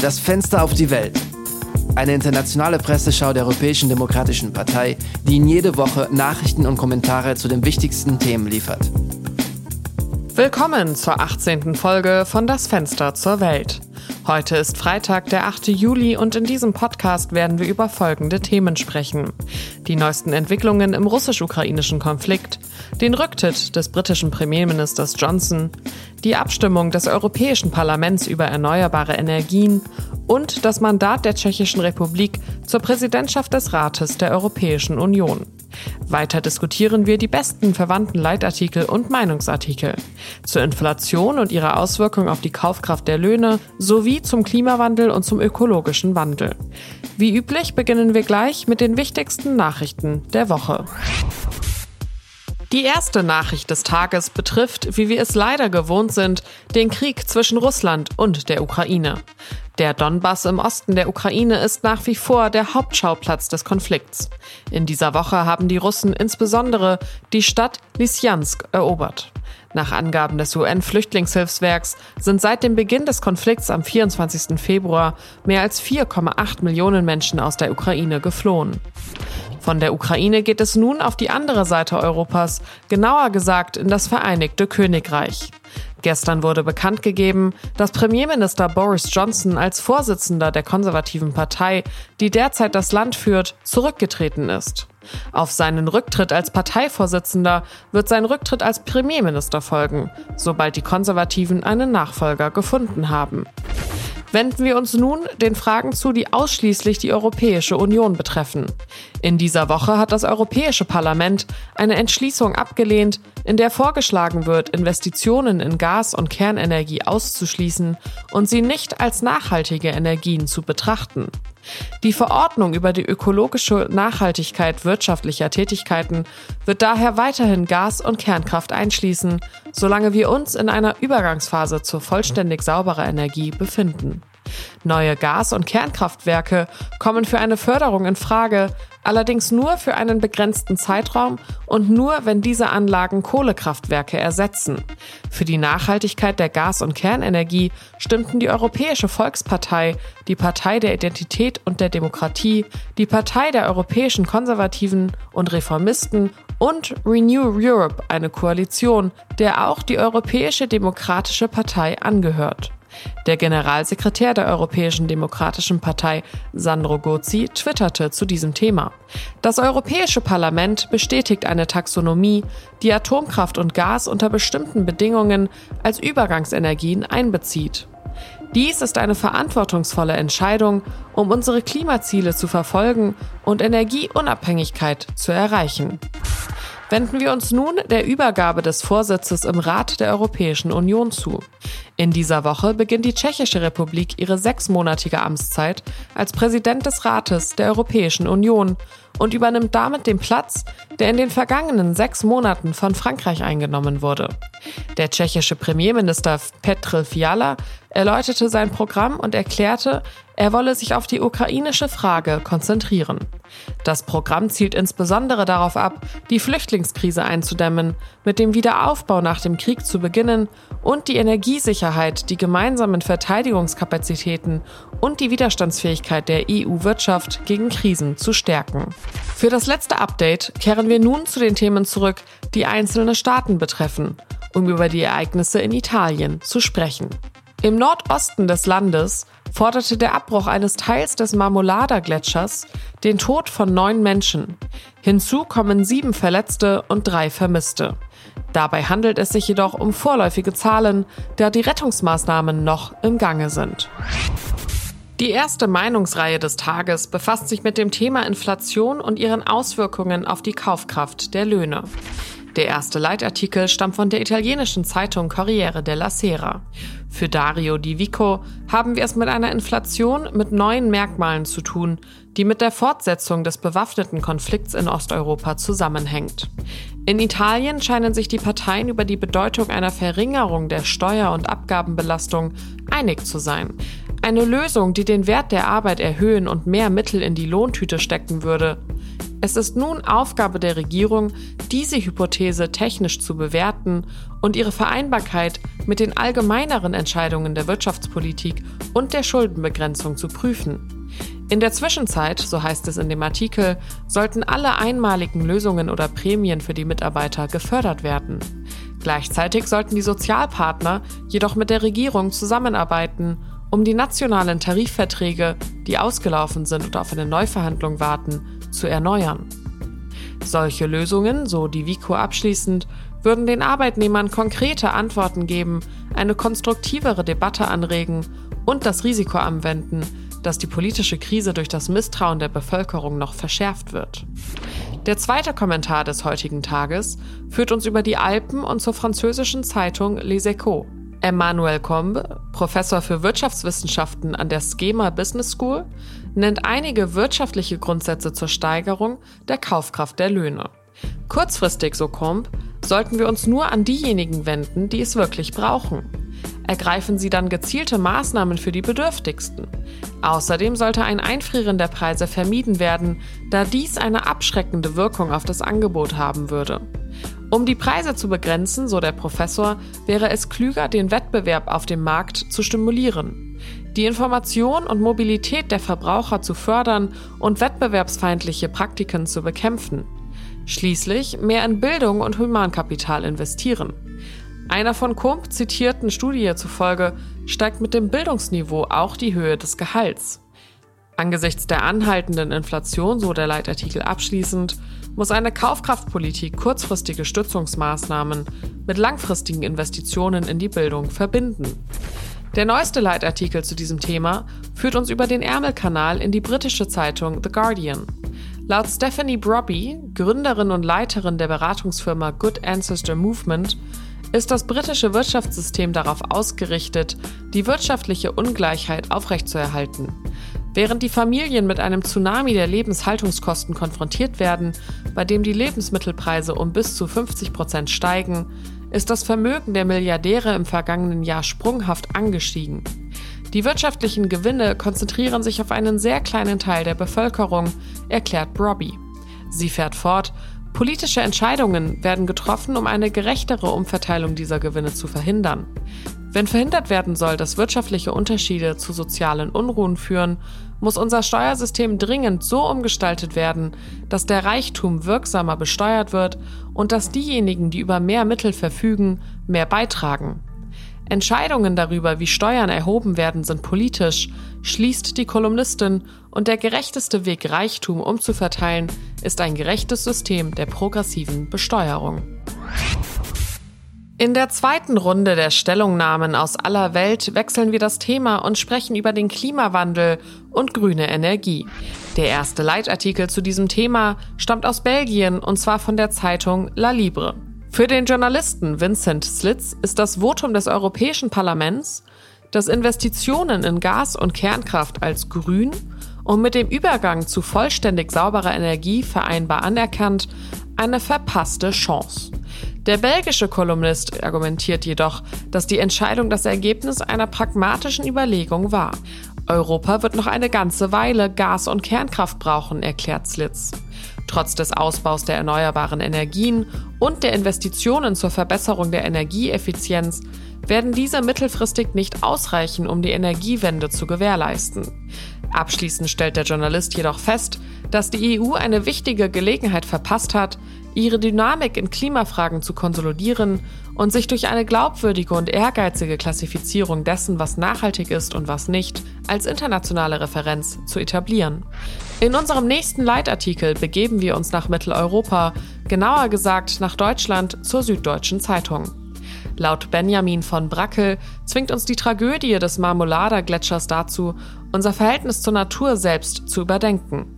Das Fenster auf die Welt. Eine internationale Presseschau der Europäischen Demokratischen Partei, die Ihnen jede Woche Nachrichten und Kommentare zu den wichtigsten Themen liefert. Willkommen zur 18. Folge von Das Fenster zur Welt. Heute ist Freitag, der 8. Juli und in diesem Podcast werden wir über folgende Themen sprechen. Die neuesten Entwicklungen im russisch-ukrainischen Konflikt, den Rücktritt des britischen Premierministers Johnson, die Abstimmung des Europäischen Parlaments über erneuerbare Energien und das Mandat der Tschechischen Republik zur Präsidentschaft des Rates der Europäischen Union. Weiter diskutieren wir die besten verwandten Leitartikel und Meinungsartikel zur Inflation und ihrer Auswirkung auf die Kaufkraft der Löhne sowie zum Klimawandel und zum ökologischen Wandel. Wie üblich beginnen wir gleich mit den wichtigsten Nachrichten der Woche. Die erste Nachricht des Tages betrifft, wie wir es leider gewohnt sind, den Krieg zwischen Russland und der Ukraine. Der Donbass im Osten der Ukraine ist nach wie vor der Hauptschauplatz des Konflikts. In dieser Woche haben die Russen insbesondere die Stadt Lysyansk erobert. Nach Angaben des UN-Flüchtlingshilfswerks sind seit dem Beginn des Konflikts am 24. Februar mehr als 4,8 Millionen Menschen aus der Ukraine geflohen. Von der Ukraine geht es nun auf die andere Seite Europas, genauer gesagt in das Vereinigte Königreich. Gestern wurde bekannt gegeben, dass Premierminister Boris Johnson als Vorsitzender der konservativen Partei, die derzeit das Land führt, zurückgetreten ist. Auf seinen Rücktritt als Parteivorsitzender wird sein Rücktritt als Premierminister folgen, sobald die Konservativen einen Nachfolger gefunden haben. Wenden wir uns nun den Fragen zu, die ausschließlich die Europäische Union betreffen. In dieser Woche hat das Europäische Parlament eine Entschließung abgelehnt, in der vorgeschlagen wird, Investitionen in Gas- und Kernenergie auszuschließen und sie nicht als nachhaltige Energien zu betrachten. Die Verordnung über die ökologische Nachhaltigkeit wirtschaftlicher Tätigkeiten wird daher weiterhin Gas- und Kernkraft einschließen, solange wir uns in einer Übergangsphase zur vollständig sauberer Energie befinden. Neue Gas- und Kernkraftwerke kommen für eine Förderung in Frage, allerdings nur für einen begrenzten Zeitraum und nur, wenn diese Anlagen Kohlekraftwerke ersetzen. Für die Nachhaltigkeit der Gas- und Kernenergie stimmten die Europäische Volkspartei, die Partei der Identität und der Demokratie, die Partei der europäischen Konservativen und Reformisten und Renew Europe, eine Koalition, der auch die Europäische Demokratische Partei angehört. Der Generalsekretär der Europäischen Demokratischen Partei, Sandro Gozzi, twitterte zu diesem Thema. Das Europäische Parlament bestätigt eine Taxonomie, die Atomkraft und Gas unter bestimmten Bedingungen als Übergangsenergien einbezieht. Dies ist eine verantwortungsvolle Entscheidung, um unsere Klimaziele zu verfolgen und Energieunabhängigkeit zu erreichen. Wenden wir uns nun der Übergabe des Vorsitzes im Rat der Europäischen Union zu. In dieser Woche beginnt die Tschechische Republik ihre sechsmonatige Amtszeit als Präsident des Rates der Europäischen Union und übernimmt damit den Platz, der in den vergangenen sechs Monaten von Frankreich eingenommen wurde. Der tschechische Premierminister Petr Fiala erläuterte sein Programm und erklärte, er wolle sich auf die ukrainische Frage konzentrieren. Das Programm zielt insbesondere darauf ab, die Flüchtlingskrise einzudämmen, mit dem Wiederaufbau nach dem Krieg zu beginnen und die Energiesicherheit, die gemeinsamen Verteidigungskapazitäten und die Widerstandsfähigkeit der EU-Wirtschaft gegen Krisen zu stärken. Für das letzte Update kehren wir nun zu den Themen zurück, die einzelne Staaten betreffen, um über die Ereignisse in Italien zu sprechen. Im Nordosten des Landes forderte der Abbruch eines Teils des Marmolada-Gletschers den Tod von neun Menschen. Hinzu kommen sieben Verletzte und drei Vermisste. Dabei handelt es sich jedoch um vorläufige Zahlen, da die Rettungsmaßnahmen noch im Gange sind. Die erste Meinungsreihe des Tages befasst sich mit dem Thema Inflation und ihren Auswirkungen auf die Kaufkraft der Löhne. Der erste Leitartikel stammt von der italienischen Zeitung Corriere della Sera. Für Dario Di Vico haben wir es mit einer Inflation mit neuen Merkmalen zu tun, die mit der Fortsetzung des bewaffneten Konflikts in Osteuropa zusammenhängt. In Italien scheinen sich die Parteien über die Bedeutung einer Verringerung der Steuer- und Abgabenbelastung einig zu sein. Eine Lösung, die den Wert der Arbeit erhöhen und mehr Mittel in die Lohntüte stecken würde. Es ist nun Aufgabe der Regierung, diese Hypothese technisch zu bewerten und ihre Vereinbarkeit mit den allgemeineren Entscheidungen der Wirtschaftspolitik und der Schuldenbegrenzung zu prüfen. In der Zwischenzeit, so heißt es in dem Artikel, sollten alle einmaligen Lösungen oder Prämien für die Mitarbeiter gefördert werden. Gleichzeitig sollten die Sozialpartner jedoch mit der Regierung zusammenarbeiten, um die nationalen Tarifverträge, die ausgelaufen sind und auf eine Neuverhandlung warten, zu erneuern. Solche Lösungen, so die Vico abschließend, würden den Arbeitnehmern konkrete Antworten geben, eine konstruktivere Debatte anregen und das Risiko anwenden, dass die politische Krise durch das Misstrauen der Bevölkerung noch verschärft wird. Der zweite Kommentar des heutigen Tages führt uns über die Alpen und zur französischen Zeitung Les Echos. Emmanuel Combe, Professor für Wirtschaftswissenschaften an der Schema Business School, nennt einige wirtschaftliche Grundsätze zur Steigerung der Kaufkraft der Löhne. Kurzfristig, so Combe, sollten wir uns nur an diejenigen wenden, die es wirklich brauchen. Ergreifen Sie dann gezielte Maßnahmen für die Bedürftigsten. Außerdem sollte ein Einfrieren der Preise vermieden werden, da dies eine abschreckende Wirkung auf das Angebot haben würde. Um die Preise zu begrenzen, so der Professor, wäre es klüger, den Wettbewerb auf dem Markt zu stimulieren. Die Information und Mobilität der Verbraucher zu fördern und wettbewerbsfeindliche Praktiken zu bekämpfen. Schließlich mehr in Bildung und Humankapital investieren. Einer von Kump zitierten Studie zufolge steigt mit dem Bildungsniveau auch die Höhe des Gehalts. Angesichts der anhaltenden Inflation, so der Leitartikel abschließend, muss eine Kaufkraftpolitik kurzfristige Stützungsmaßnahmen mit langfristigen Investitionen in die Bildung verbinden. Der neueste Leitartikel zu diesem Thema führt uns über den Ärmelkanal in die britische Zeitung The Guardian. Laut Stephanie Brobby, Gründerin und Leiterin der Beratungsfirma Good Ancestor Movement, ist das britische Wirtschaftssystem darauf ausgerichtet, die wirtschaftliche Ungleichheit aufrechtzuerhalten. Während die Familien mit einem Tsunami der Lebenshaltungskosten konfrontiert werden, bei dem die Lebensmittelpreise um bis zu 50 Prozent steigen, ist das Vermögen der Milliardäre im vergangenen Jahr sprunghaft angestiegen. Die wirtschaftlichen Gewinne konzentrieren sich auf einen sehr kleinen Teil der Bevölkerung, erklärt Brobby. Sie fährt fort, politische Entscheidungen werden getroffen, um eine gerechtere Umverteilung dieser Gewinne zu verhindern. Wenn verhindert werden soll, dass wirtschaftliche Unterschiede zu sozialen Unruhen führen, muss unser Steuersystem dringend so umgestaltet werden, dass der Reichtum wirksamer besteuert wird und dass diejenigen, die über mehr Mittel verfügen, mehr beitragen. Entscheidungen darüber, wie Steuern erhoben werden, sind politisch, schließt die Kolumnistin, und der gerechteste Weg, Reichtum umzuverteilen, ist ein gerechtes System der progressiven Besteuerung. In der zweiten Runde der Stellungnahmen aus aller Welt wechseln wir das Thema und sprechen über den Klimawandel und grüne Energie. Der erste Leitartikel zu diesem Thema stammt aus Belgien und zwar von der Zeitung La Libre. Für den Journalisten Vincent Slitz ist das Votum des Europäischen Parlaments, dass Investitionen in Gas und Kernkraft als grün und mit dem Übergang zu vollständig sauberer Energie vereinbar anerkannt, eine verpasste Chance. Der belgische Kolumnist argumentiert jedoch, dass die Entscheidung das Ergebnis einer pragmatischen Überlegung war. Europa wird noch eine ganze Weile Gas- und Kernkraft brauchen, erklärt Slitz. Trotz des Ausbaus der erneuerbaren Energien und der Investitionen zur Verbesserung der Energieeffizienz werden diese mittelfristig nicht ausreichen, um die Energiewende zu gewährleisten. Abschließend stellt der Journalist jedoch fest, dass die EU eine wichtige Gelegenheit verpasst hat, ihre Dynamik in Klimafragen zu konsolidieren und sich durch eine glaubwürdige und ehrgeizige Klassifizierung dessen, was nachhaltig ist und was nicht, als internationale Referenz zu etablieren. In unserem nächsten Leitartikel begeben wir uns nach Mitteleuropa, genauer gesagt nach Deutschland zur Süddeutschen Zeitung. Laut Benjamin von Brackel zwingt uns die Tragödie des Marmolada-Gletschers dazu, unser Verhältnis zur Natur selbst zu überdenken.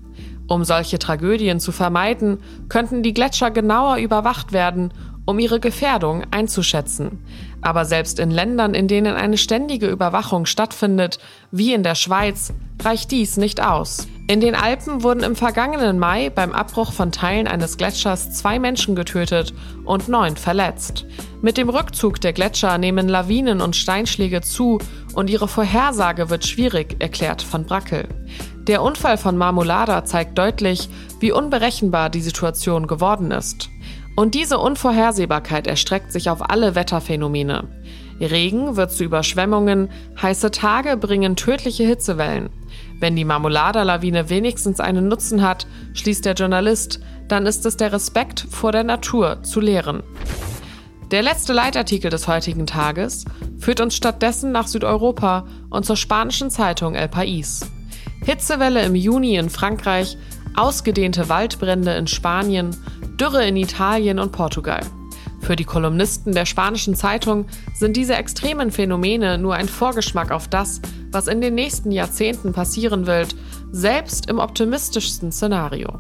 Um solche Tragödien zu vermeiden, könnten die Gletscher genauer überwacht werden, um ihre Gefährdung einzuschätzen. Aber selbst in Ländern, in denen eine ständige Überwachung stattfindet, wie in der Schweiz, reicht dies nicht aus. In den Alpen wurden im vergangenen Mai beim Abbruch von Teilen eines Gletschers zwei Menschen getötet und neun verletzt. Mit dem Rückzug der Gletscher nehmen Lawinen und Steinschläge zu und ihre Vorhersage wird schwierig, erklärt von Brackel. Der Unfall von Marmolada zeigt deutlich, wie unberechenbar die Situation geworden ist. Und diese Unvorhersehbarkeit erstreckt sich auf alle Wetterphänomene. Regen wird zu Überschwemmungen, heiße Tage bringen tödliche Hitzewellen. Wenn die Marmolada-Lawine wenigstens einen Nutzen hat, schließt der Journalist, dann ist es der Respekt vor der Natur zu lehren. Der letzte Leitartikel des heutigen Tages führt uns stattdessen nach Südeuropa und zur spanischen Zeitung El País. Hitzewelle im Juni in Frankreich, ausgedehnte Waldbrände in Spanien, Dürre in Italien und Portugal. Für die Kolumnisten der spanischen Zeitung sind diese extremen Phänomene nur ein Vorgeschmack auf das, was in den nächsten Jahrzehnten passieren wird, selbst im optimistischsten Szenario.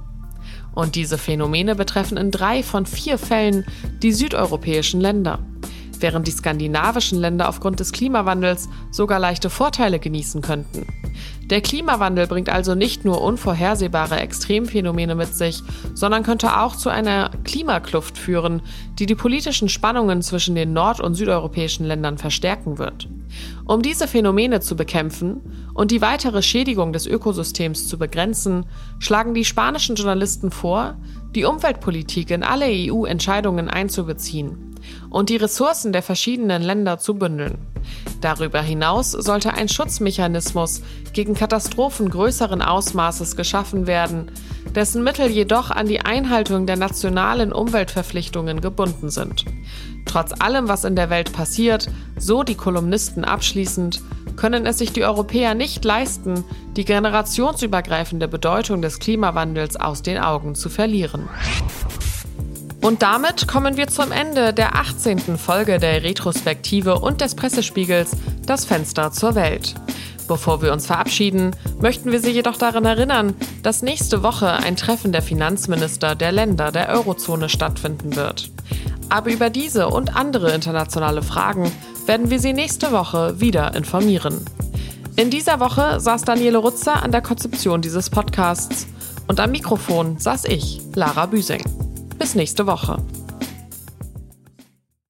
Und diese Phänomene betreffen in drei von vier Fällen die südeuropäischen Länder, während die skandinavischen Länder aufgrund des Klimawandels sogar leichte Vorteile genießen könnten. Der Klimawandel bringt also nicht nur unvorhersehbare Extremphänomene mit sich, sondern könnte auch zu einer Klimakluft führen, die die politischen Spannungen zwischen den nord- und südeuropäischen Ländern verstärken wird. Um diese Phänomene zu bekämpfen und die weitere Schädigung des Ökosystems zu begrenzen, schlagen die spanischen Journalisten vor, die Umweltpolitik in alle EU-Entscheidungen einzubeziehen und die Ressourcen der verschiedenen Länder zu bündeln. Darüber hinaus sollte ein Schutzmechanismus gegen Katastrophen größeren Ausmaßes geschaffen werden, dessen Mittel jedoch an die Einhaltung der nationalen Umweltverpflichtungen gebunden sind. Trotz allem, was in der Welt passiert, so die Kolumnisten abschließend, können es sich die Europäer nicht leisten, die generationsübergreifende Bedeutung des Klimawandels aus den Augen zu verlieren. Und damit kommen wir zum Ende der 18. Folge der Retrospektive und des Pressespiegels Das Fenster zur Welt. Bevor wir uns verabschieden, möchten wir Sie jedoch daran erinnern, dass nächste Woche ein Treffen der Finanzminister der Länder der Eurozone stattfinden wird. Aber über diese und andere internationale Fragen werden wir Sie nächste Woche wieder informieren. In dieser Woche saß Daniele Rutzer an der Konzeption dieses Podcasts und am Mikrofon saß ich, Lara Büsing. Bis nächste Woche.